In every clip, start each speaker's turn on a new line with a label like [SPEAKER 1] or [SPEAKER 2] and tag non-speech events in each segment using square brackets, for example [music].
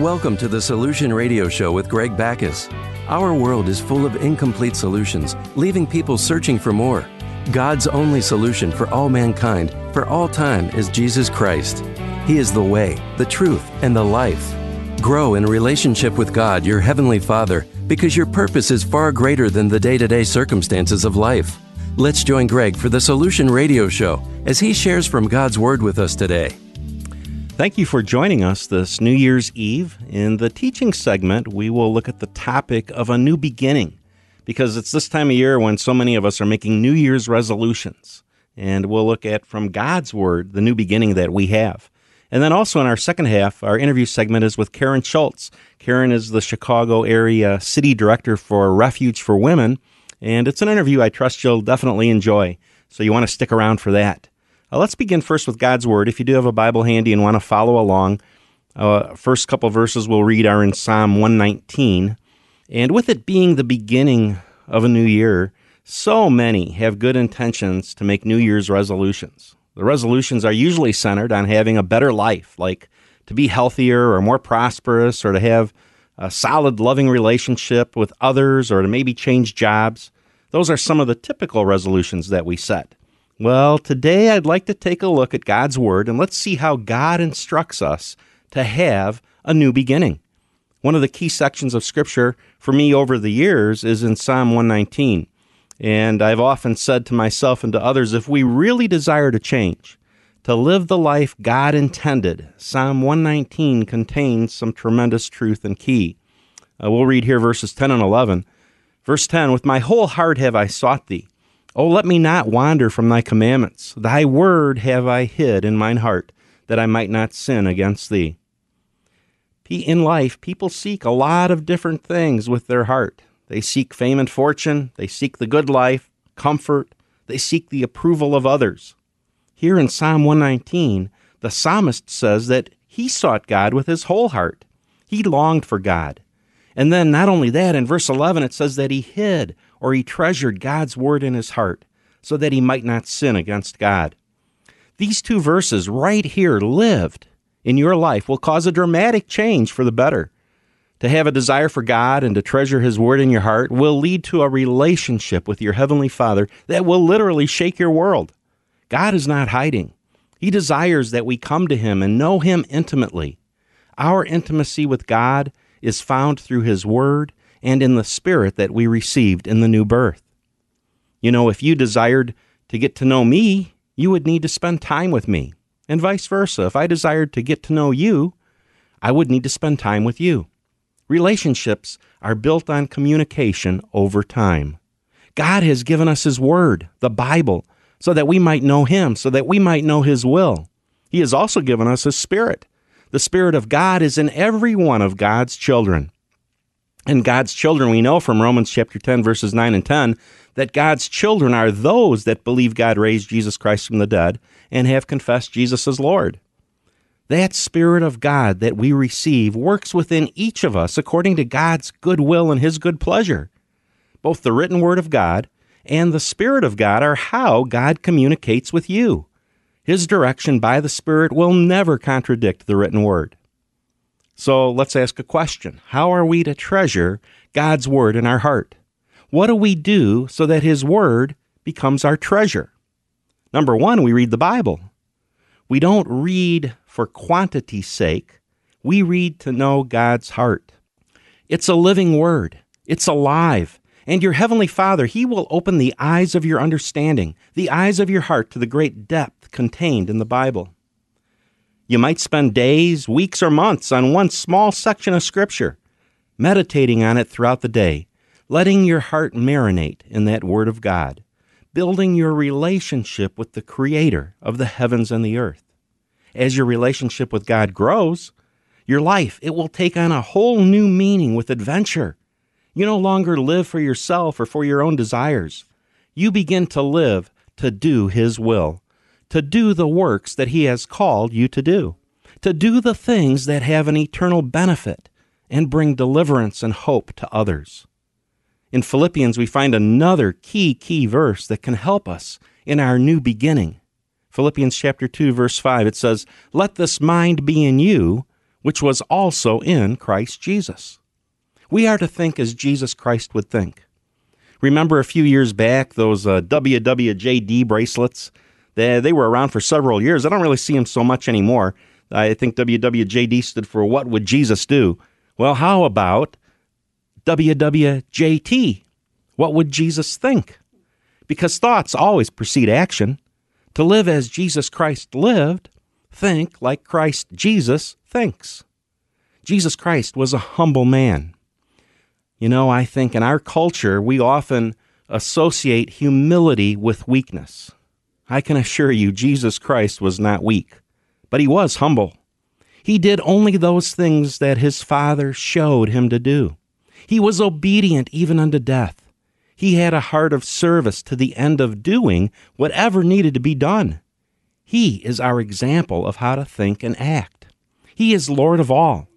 [SPEAKER 1] Welcome to the Solution Radio Show with Greg Backus. Our world is full of incomplete solutions, leaving people searching for more. God's only solution for all mankind, for all time, is Jesus Christ. He is the way, the truth, and the life. Grow in relationship with God, your Heavenly Father, because your purpose is far greater than the day to day circumstances of life. Let's join Greg for the Solution Radio Show as he shares from God's Word with us today.
[SPEAKER 2] Thank you for joining us this New Year's Eve. In the teaching segment, we will look at the topic of a new beginning because it's this time of year when so many of us are making New Year's resolutions. And we'll look at from God's Word the new beginning that we have. And then also in our second half, our interview segment is with Karen Schultz. Karen is the Chicago area city director for Refuge for Women. And it's an interview I trust you'll definitely enjoy. So you want to stick around for that. Uh, let's begin first with God's Word. If you do have a Bible handy and want to follow along, uh, first couple verses we'll read are in Psalm 119. And with it being the beginning of a new year, so many have good intentions to make New Year's resolutions. The resolutions are usually centered on having a better life, like to be healthier or more prosperous, or to have a solid, loving relationship with others, or to maybe change jobs. Those are some of the typical resolutions that we set. Well, today I'd like to take a look at God's Word and let's see how God instructs us to have a new beginning. One of the key sections of Scripture for me over the years is in Psalm 119. And I've often said to myself and to others if we really desire to change, to live the life God intended, Psalm 119 contains some tremendous truth and key. Uh, we'll read here verses 10 and 11. Verse 10 With my whole heart have I sought thee. Oh, let me not wander from thy commandments. Thy word have I hid in mine heart, that I might not sin against thee. In life, people seek a lot of different things with their heart. They seek fame and fortune, they seek the good life, comfort, they seek the approval of others. Here in Psalm 119, the psalmist says that he sought God with his whole heart. He longed for God. And then, not only that, in verse 11, it says that he hid or he treasured God's word in his heart so that he might not sin against God. These two verses right here lived in your life will cause a dramatic change for the better. To have a desire for God and to treasure His Word in your heart will lead to a relationship with your Heavenly Father that will literally shake your world. God is not hiding. He desires that we come to Him and know Him intimately. Our intimacy with God is found through His Word and in the Spirit that we received in the new birth. You know, if you desired to get to know me, you would need to spend time with me, and vice versa. If I desired to get to know you, I would need to spend time with you. Relationships are built on communication over time. God has given us His Word, the Bible, so that we might know Him, so that we might know His will. He has also given us His Spirit. The Spirit of God is in every one of God's children. And God's children, we know from Romans chapter 10, verses 9 and 10, that God's children are those that believe God raised Jesus Christ from the dead and have confessed Jesus as Lord. That Spirit of God that we receive works within each of us according to God's good will and His good pleasure. Both the written Word of God and the Spirit of God are how God communicates with you. His direction by the Spirit will never contradict the written Word. So let's ask a question How are we to treasure God's Word in our heart? What do we do so that His Word becomes our treasure? Number one, we read the Bible. We don't read for quantity's sake, we read to know God's heart. It's a living Word, it's alive. And your Heavenly Father, He will open the eyes of your understanding, the eyes of your heart to the great depth contained in the Bible. You might spend days, weeks, or months on one small section of Scripture, meditating on it throughout the day, letting your heart marinate in that Word of God, building your relationship with the Creator of the heavens and the earth. As your relationship with God grows, your life, it will take on a whole new meaning with adventure. You no longer live for yourself or for your own desires. You begin to live to do His will to do the works that He has called you to do, to do the things that have an eternal benefit and bring deliverance and hope to others. In Philippians, we find another key, key verse that can help us in our new beginning. Philippians chapter 2 verse 5 it says, "Let this mind be in you, which was also in Christ Jesus. We are to think as Jesus Christ would think. Remember a few years back, those uh, WWJD bracelets? They, they were around for several years. I don't really see them so much anymore. I think WWJD stood for What Would Jesus Do? Well, how about WWJT? What would Jesus think? Because thoughts always precede action. To live as Jesus Christ lived, think like Christ Jesus thinks. Jesus Christ was a humble man. You know, I think in our culture, we often associate humility with weakness. I can assure you, Jesus Christ was not weak, but he was humble. He did only those things that his Father showed him to do. He was obedient even unto death. He had a heart of service to the end of doing whatever needed to be done. He is our example of how to think and act. He is Lord of all.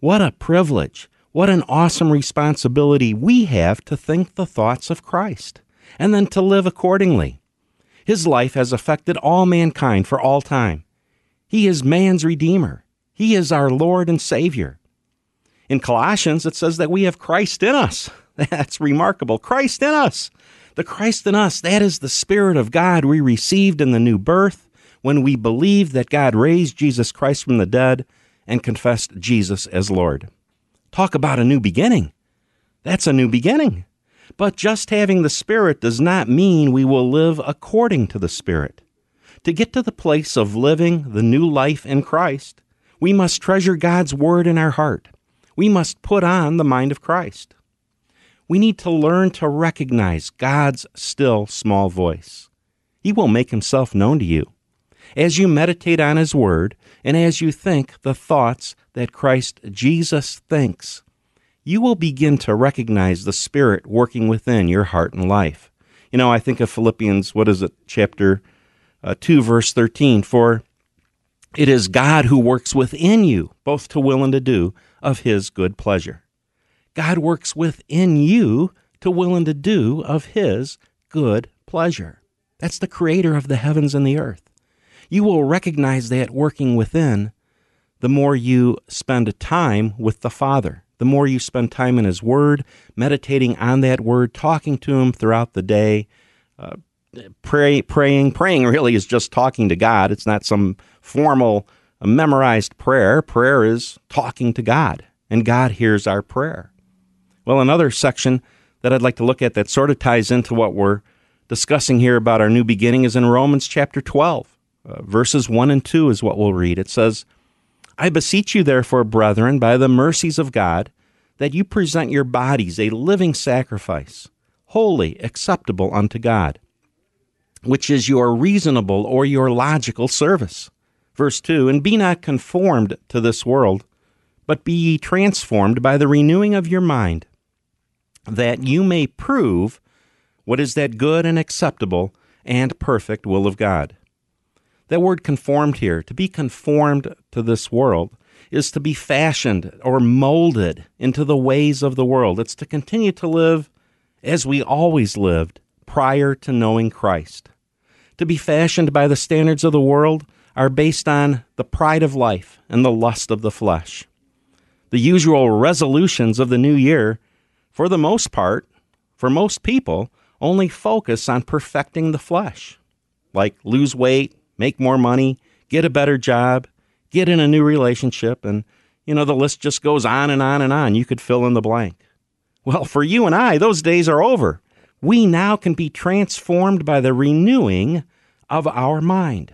[SPEAKER 2] What a privilege what an awesome responsibility we have to think the thoughts of Christ and then to live accordingly. His life has affected all mankind for all time. He is man's Redeemer. He is our Lord and Savior. In Colossians, it says that we have Christ in us. [laughs] That's remarkable. Christ in us. The Christ in us, that is the Spirit of God we received in the new birth when we believed that God raised Jesus Christ from the dead and confessed Jesus as Lord. Talk about a new beginning. That's a new beginning. But just having the Spirit does not mean we will live according to the Spirit. To get to the place of living the new life in Christ, we must treasure God's Word in our heart. We must put on the mind of Christ. We need to learn to recognize God's still small voice. He will make Himself known to you. As you meditate on His Word, and as you think the thoughts that Christ Jesus thinks, you will begin to recognize the Spirit working within your heart and life. You know, I think of Philippians, what is it, chapter uh, 2, verse 13, for it is God who works within you, both to will and to do of his good pleasure. God works within you to will and to do of his good pleasure. That's the creator of the heavens and the earth. You will recognize that working within the more you spend time with the Father, the more you spend time in His Word, meditating on that Word, talking to Him throughout the day. Uh, pray, praying, praying really is just talking to God. It's not some formal, uh, memorized prayer. Prayer is talking to God, and God hears our prayer. Well, another section that I'd like to look at that sort of ties into what we're discussing here about our new beginning is in Romans chapter 12. Uh, verses 1 and 2 is what we'll read. It says, I beseech you, therefore, brethren, by the mercies of God, that you present your bodies a living sacrifice, holy, acceptable unto God, which is your reasonable or your logical service. Verse 2 And be not conformed to this world, but be ye transformed by the renewing of your mind, that you may prove what is that good and acceptable and perfect will of God. That word conformed here, to be conformed to this world, is to be fashioned or molded into the ways of the world. It's to continue to live as we always lived prior to knowing Christ. To be fashioned by the standards of the world are based on the pride of life and the lust of the flesh. The usual resolutions of the new year, for the most part, for most people, only focus on perfecting the flesh, like lose weight, make more money, get a better job, get in a new relationship, and, you know, the list just goes on and on and on. You could fill in the blank. Well, for you and I, those days are over. We now can be transformed by the renewing of our mind.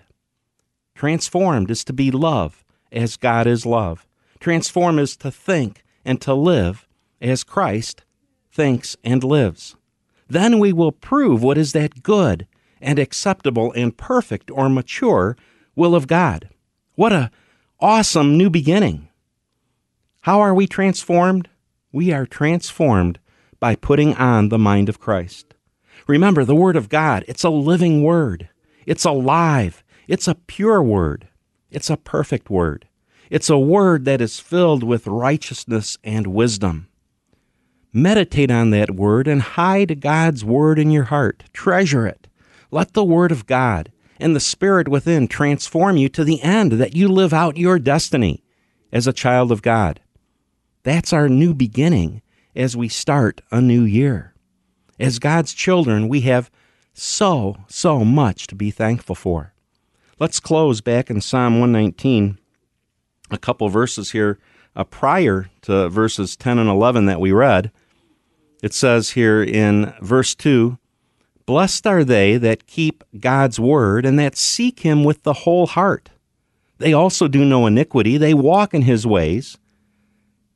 [SPEAKER 2] Transformed is to be love as God is love. Transform is to think and to live as Christ thinks and lives. Then we will prove what is that good and acceptable and perfect or mature will of God. What a awesome new beginning. How are we transformed? We are transformed by putting on the mind of Christ. Remember, the Word of God, it's a living Word. It's alive. It's a pure Word. It's a perfect Word. It's a Word that is filled with righteousness and wisdom. Meditate on that Word and hide God's Word in your heart. Treasure it. Let the Word of God and the Spirit within transform you to the end that you live out your destiny as a child of God. That's our new beginning as we start a new year. As God's children, we have so, so much to be thankful for. Let's close back in Psalm 119, a couple verses here uh, prior to verses 10 and 11 that we read. It says here in verse 2 Blessed are they that keep God's word and that seek him with the whole heart. They also do no iniquity, they walk in his ways.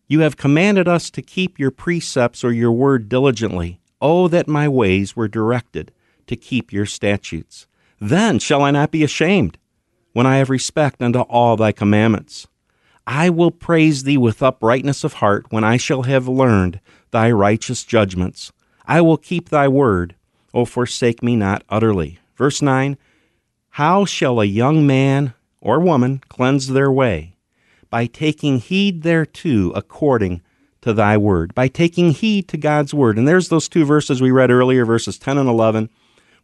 [SPEAKER 2] You have commanded us to keep your precepts or your word diligently. Oh, that my ways were directed to keep your statutes. Then shall I not be ashamed, when I have respect unto all thy commandments. I will praise thee with uprightness of heart when I shall have learned thy righteous judgments. I will keep thy word. O forsake me not utterly. Verse 9 How shall a young man or woman cleanse their way? By taking heed thereto according to thy word, by taking heed to God's word. And there's those two verses we read earlier, verses 10 and 11.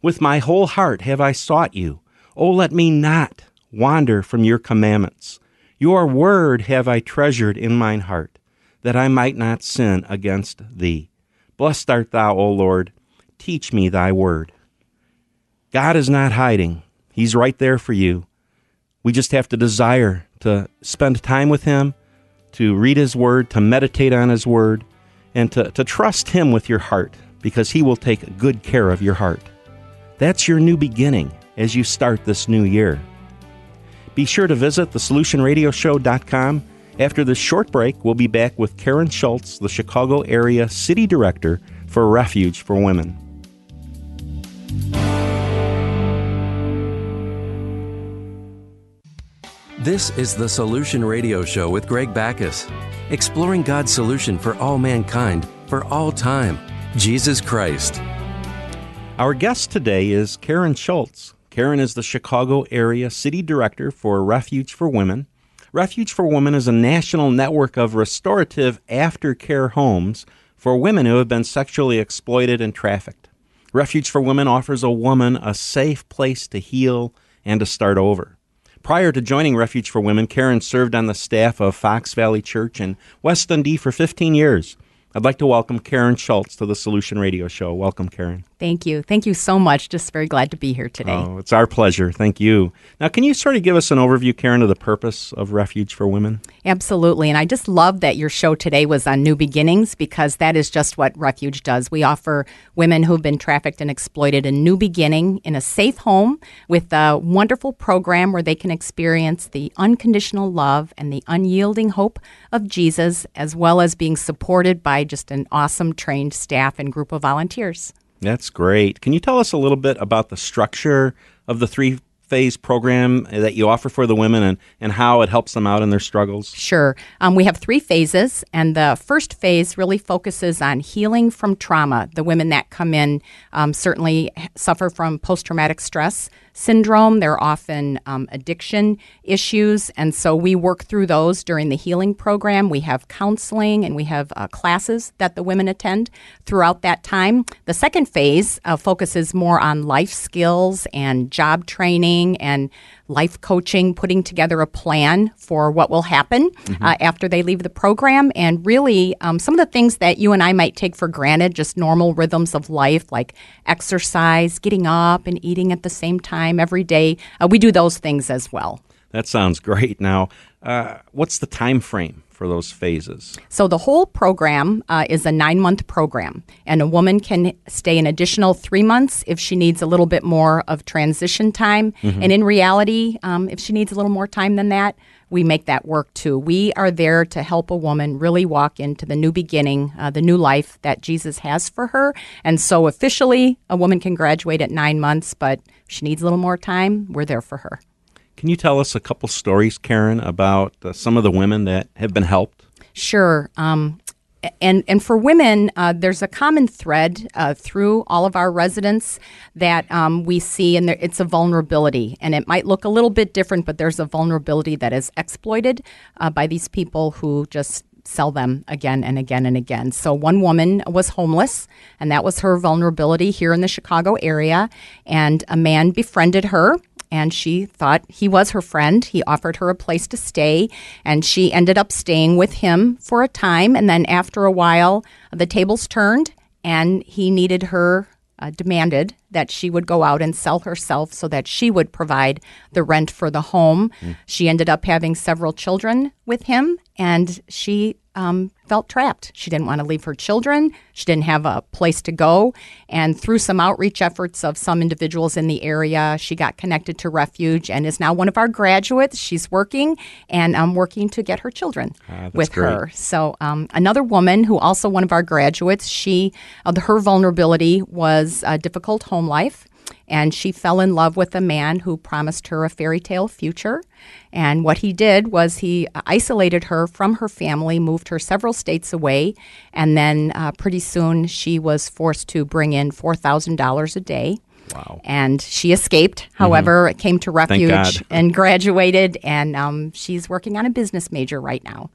[SPEAKER 2] With my whole heart have I sought you. O let me not wander from your commandments. Your word have I treasured in mine heart, that I might not sin against thee. Blessed art thou, O Lord. Teach me thy word. God is not hiding, He's right there for you. We just have to desire to spend time with Him, to read His word, to meditate on His word, and to, to trust Him with your heart, because He will take good care of your heart. That's your new beginning as you start this new year. Be sure to visit thesolutionradioshow.com. After this short break, we'll be back with Karen Schultz, the Chicago area city director for Refuge for Women.
[SPEAKER 1] This is the Solution Radio Show with Greg Backus, exploring God's solution for all mankind for all time Jesus Christ.
[SPEAKER 2] Our guest today is Karen Schultz. Karen is the Chicago area city director for Refuge for Women. Refuge for Women is a national network of restorative aftercare homes for women who have been sexually exploited and trafficked. Refuge for Women offers a woman a safe place to heal and to start over. Prior to joining Refuge for Women, Karen served on the staff of Fox Valley Church in West Dundee for 15 years. I'd like to welcome Karen Schultz to the Solution Radio Show. Welcome, Karen.
[SPEAKER 3] Thank you. Thank you so much. Just very glad to be here today.
[SPEAKER 2] Oh, it's our pleasure. Thank you. Now, can you sort of give us an overview, Karen, of the purpose of Refuge for Women?
[SPEAKER 3] Absolutely. And I just love that your show today was on new beginnings because that is just what Refuge does. We offer women who've been trafficked and exploited a new beginning in a safe home with a wonderful program where they can experience the unconditional love and the unyielding hope of Jesus, as well as being supported by just an awesome trained staff and group of volunteers.
[SPEAKER 2] That's great. Can you tell us a little bit about the structure of the three phase program that you offer for the women and, and how it helps them out in their struggles?
[SPEAKER 3] Sure. Um, we have three phases, and the first phase really focuses on healing from trauma. The women that come in um, certainly suffer from post traumatic stress syndrome. They're often um, addiction issues. And so we work through those during the healing program. We have counseling and we have uh, classes that the women attend throughout that time. The second phase uh, focuses more on life skills and job training and life coaching, putting together a plan for what will happen mm-hmm. uh, after they leave the program, and really um, some of the things that you and I might take for granted, just normal rhythms of life like exercise, getting up and eating at the same time every day. Uh, we do those things as well.
[SPEAKER 2] That sounds great. Now, uh, what's the time frame for those phases?
[SPEAKER 3] So the whole program uh, is a nine month program, and a woman can stay an additional three months if she needs a little bit more of transition time. Mm-hmm. And in reality, um, if she needs a little more time than that, we make that work too. We are there to help a woman really walk into the new beginning, uh, the new life that Jesus has for her. And so officially, a woman can graduate at nine months, but if she needs a little more time, we're there for her.
[SPEAKER 2] Can you tell us a couple stories, Karen, about uh, some of the women that have been helped?
[SPEAKER 3] Sure. Um, and and for women, uh, there's a common thread uh, through all of our residents that um, we see, and there, it's a vulnerability, and it might look a little bit different, but there's a vulnerability that is exploited uh, by these people who just sell them again and again and again. So one woman was homeless, and that was her vulnerability here in the Chicago area, and a man befriended her and she thought he was her friend. He offered her a place to stay, and she ended up staying with him for a time. And then after a while, the tables turned, and he needed her uh, demanded that she would go out and sell herself so that she would provide the rent for the home. Mm. She ended up having several children with him, and she um, felt trapped. She didn't want to leave her children. She didn't have a place to go. And through some outreach efforts of some individuals in the area, she got connected to Refuge and is now one of our graduates. She's working and I'm um, working to get her children ah, with
[SPEAKER 2] great.
[SPEAKER 3] her. So um, another woman who also one of our graduates, she uh, her vulnerability was a difficult home life and she fell in love with a man who promised her a fairy tale future. And what he did was he isolated her from her family, moved her several states away, and then uh, pretty soon she was forced to bring in $4,000 a day.
[SPEAKER 2] Wow.
[SPEAKER 3] And she escaped, mm-hmm. however, mm-hmm. came to refuge and graduated, and um, she's working on a business major right now.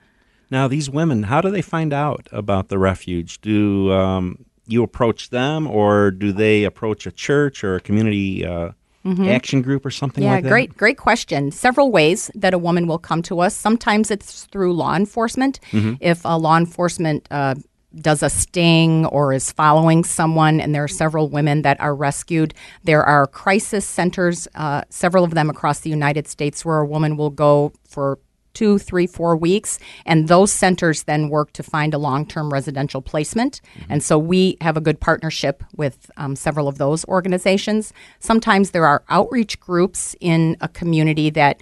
[SPEAKER 2] Now, these women, how do they find out about the refuge? Do um, you approach them, or do they approach a church or a community uh, mm-hmm. action group or something
[SPEAKER 3] yeah,
[SPEAKER 2] like that?
[SPEAKER 3] great, great question. Several ways that a woman will come to us. Sometimes it's through law enforcement. Mm-hmm. If a law enforcement uh, does a sting or is following someone, and there are several women that are rescued. There are crisis centers, uh, several of them across the United States, where a woman will go for two, three, four weeks. And those centers then work to find a long term residential placement. Mm-hmm. And so we have a good partnership with um, several of those organizations. Sometimes there are outreach groups in a community that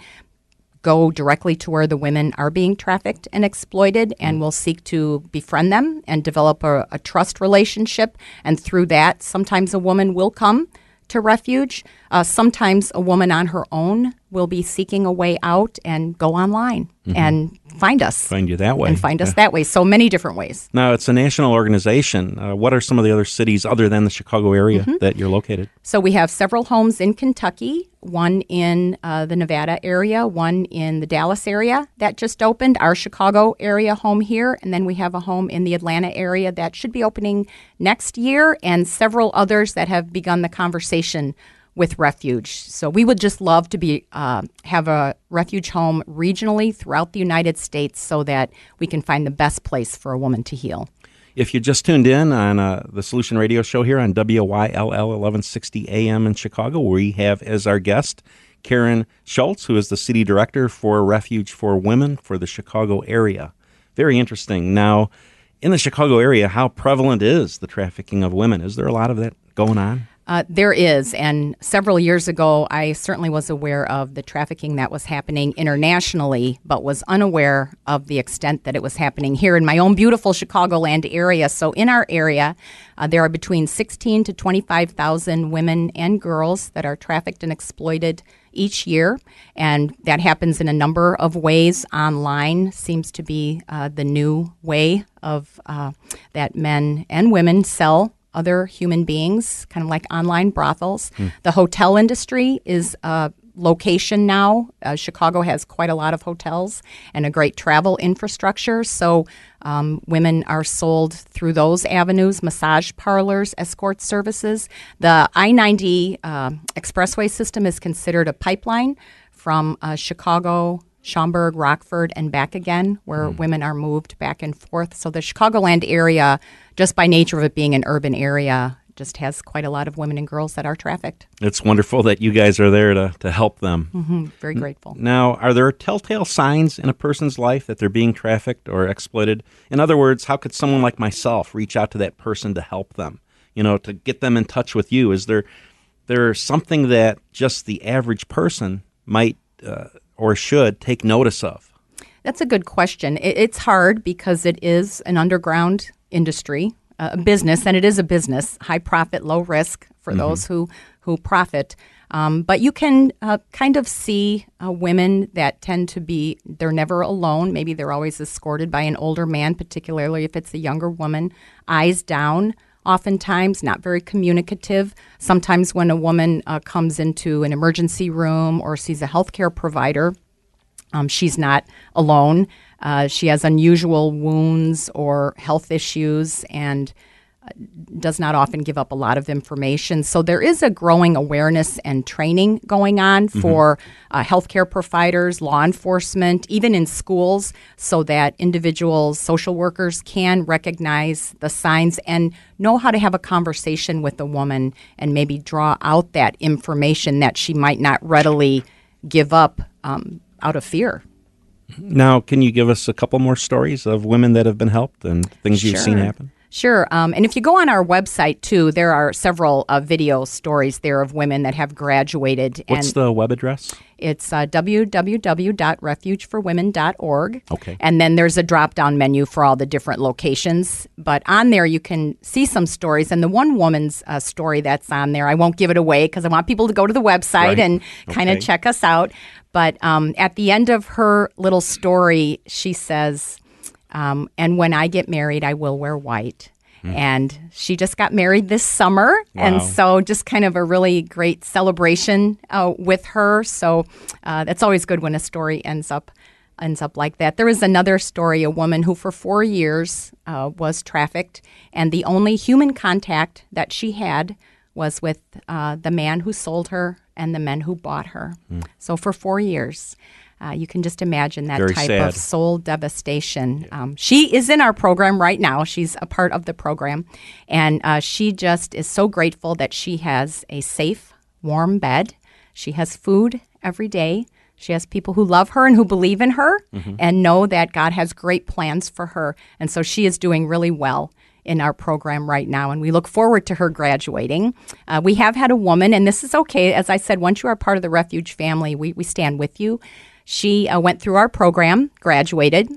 [SPEAKER 3] go directly to where the women are being trafficked and exploited, and mm-hmm. we'll seek to befriend them and develop a, a trust relationship. And through that, sometimes a woman will come to refuge. Uh, sometimes a woman on her own will be seeking a way out and go online mm-hmm. and find us.
[SPEAKER 2] Find you that way.
[SPEAKER 3] And find us that way. So many different ways.
[SPEAKER 2] Now, it's a national organization. Uh, what are some of the other cities other than the Chicago area mm-hmm. that you're located?
[SPEAKER 3] So we have several homes in Kentucky, one in uh, the Nevada area, one in the Dallas area that just opened, our Chicago area home here, and then we have a home in the Atlanta area that should be opening next year, and several others that have begun the conversation with refuge. So we would just love to be uh, have a refuge home regionally throughout the United States, so that we can find the best place for a woman to heal.
[SPEAKER 2] If you just tuned in on uh, the Solution Radio Show here on WYLL 1160 AM in Chicago, we have as our guest Karen Schultz, who is the city director for Refuge for Women for the Chicago area. Very interesting. Now, in the Chicago area, how prevalent is the trafficking of women? Is there a lot of that going on?
[SPEAKER 3] Uh, there is, and several years ago, I certainly was aware of the trafficking that was happening internationally, but was unaware of the extent that it was happening here in my own beautiful Chicagoland area. So, in our area, uh, there are between 16 to 25,000 women and girls that are trafficked and exploited each year, and that happens in a number of ways. Online seems to be uh, the new way of uh, that men and women sell other human beings, kind of like online brothels. Mm. The hotel industry is a location now. Uh, Chicago has quite a lot of hotels and a great travel infrastructure. So um, women are sold through those avenues massage parlors, escort services. The I 90 uh, expressway system is considered a pipeline from uh, Chicago Schaumburg, Rockford, and back again, where mm. women are moved back and forth. So the Chicagoland area, just by nature of it being an urban area, just has quite a lot of women and girls that are trafficked.
[SPEAKER 2] It's wonderful that you guys are there to, to help them.
[SPEAKER 3] Mm-hmm. Very grateful.
[SPEAKER 2] Now, are there telltale signs in a person's life that they're being trafficked or exploited? In other words, how could someone like myself reach out to that person to help them? You know, to get them in touch with you? Is there there something that just the average person might uh, or should take notice of?
[SPEAKER 3] That's a good question. It's hard because it is an underground industry, a business, and it is a business, high profit, low risk for mm-hmm. those who, who profit. Um, but you can uh, kind of see uh, women that tend to be, they're never alone. Maybe they're always escorted by an older man, particularly if it's a younger woman, eyes down, oftentimes, not very communicative. Sometimes, when a woman uh, comes into an emergency room or sees a healthcare provider, um, she's not alone. Uh, she has unusual wounds or health issues, and does not often give up a lot of information. So there is a growing awareness and training going on for uh, healthcare providers, law enforcement, even in schools, so that individuals, social workers can recognize the signs and know how to have a conversation with a woman and maybe draw out that information that she might not readily give up um, out of fear.
[SPEAKER 2] Now, can you give us a couple more stories of women that have been helped and things you've seen happen?
[SPEAKER 3] Sure. Um, and if you go on our website too, there are several uh, video stories there of women that have graduated.
[SPEAKER 2] What's the web address?
[SPEAKER 3] it's uh, www.refugeforwomen.org.
[SPEAKER 2] Okay.
[SPEAKER 3] And then there's a drop down menu for all the different locations. But on there, you can see some stories. And the one woman's uh, story that's on there, I won't give it away because I want people to go to the website
[SPEAKER 2] Right.
[SPEAKER 3] and kind of
[SPEAKER 2] Okay.
[SPEAKER 3] check us out. But um, at the end of her little story, she says, um, and when I get married, I will wear white. And she just got married this summer. And so, just kind of a really great celebration uh, with her. So, uh, that's always good when a story ends up ends up like that. There was another story: a woman who, for four years, uh, was trafficked, and the only human contact that she had was with uh, the man who sold her and the men who bought her. So, for four years. Uh, you can just imagine that
[SPEAKER 2] Very
[SPEAKER 3] type
[SPEAKER 2] sad.
[SPEAKER 3] of soul devastation. Um, she is in our program right now. She's a part of the program. And uh, she just is so grateful that she has a safe, warm bed. She has food every day. She has people who love her and who believe in her and know that God has great plans for her. And so she is doing really well in our program right now, and we look forward to her graduating. Uh, we have had a woman, and this is okay. As I said, once you are part of the Refuge family, we, we stand with you. She uh, went through our program, graduated,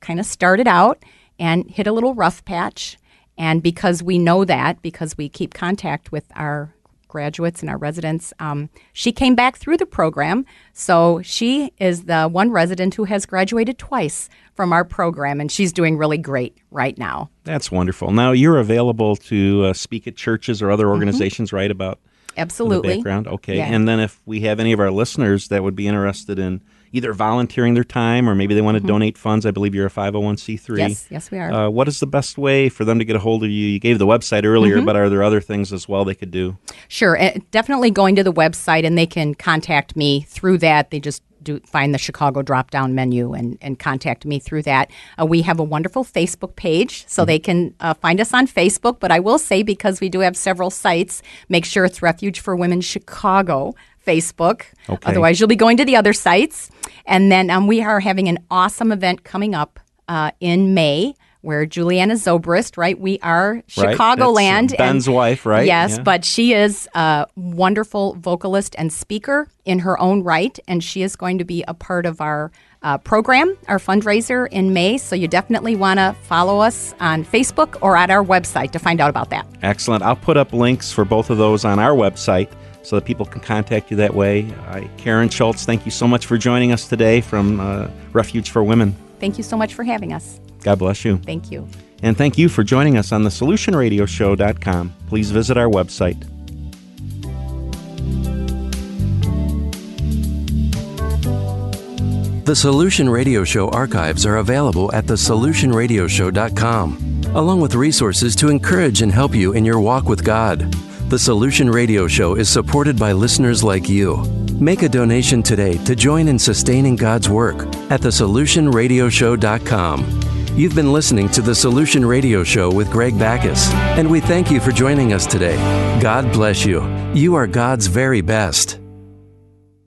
[SPEAKER 3] kind of started out, and hit a little rough patch. And because we know that, because we keep contact with our graduates and our residents, um, she came back through the program. So she is the one resident who has graduated twice from our program, and she's doing really great right now.
[SPEAKER 2] That's wonderful. Now, you're available to uh, speak at churches or other organizations, right, about the
[SPEAKER 3] Absolutely.
[SPEAKER 2] background? Okay.
[SPEAKER 3] Yeah.
[SPEAKER 2] And then if we have any of our listeners that would be interested in either volunteering their time or maybe they want to donate funds, I believe you're a 501c3.
[SPEAKER 3] Mm-hmm. Yes, yes, we are.
[SPEAKER 2] Uh, what is the best way for them to get a hold of you? You gave the website earlier,
[SPEAKER 3] Mm-hmm.
[SPEAKER 2] but are there other things as well they could do?
[SPEAKER 3] Sure, uh, definitely going to the website, and they can contact me through that. They just do find the Chicago drop down menu and, and contact me through that. Uh, we have a wonderful Facebook page, so they can uh, find us on Facebook. But I will say, because we do have several sites, make sure it's Refuge for Women Chicago Facebook.
[SPEAKER 2] Okay.
[SPEAKER 3] Otherwise, you'll be going to the other sites. And then um, we are having an awesome event coming up uh, in May. Where Julianna Zobrist, right? We are
[SPEAKER 2] Right, uh,
[SPEAKER 3] Chicagoland.
[SPEAKER 2] Ben's wife, right?
[SPEAKER 3] Yes,
[SPEAKER 2] Yeah.
[SPEAKER 3] but she is a wonderful vocalist and speaker in her own right, and she is going to be a part of our uh, program, our fundraiser in May. So you definitely want to follow us on Facebook or at our website to find out about that.
[SPEAKER 2] Excellent. I'll put up links for both of those on our website so that people can contact you that way. I, Karen Schultz, thank you so much for joining us today from uh, Refuge for Women.
[SPEAKER 3] Thank you so much for having us.
[SPEAKER 2] God bless you.
[SPEAKER 3] Thank you.
[SPEAKER 2] And thank you for joining us on the solutionradioshow.com. Please visit our website.
[SPEAKER 1] The Solution Radio Show archives are available at thesolutionradioshow.com, along with resources to encourage and help you in your walk with God. The Solution Radio Show is supported by listeners like you. Make a donation today to join in sustaining God's work at thesolutionradioshow.com. You've been listening to The Solution Radio Show with Greg Backus, and we thank you for joining us today. God bless you. You are God's very best.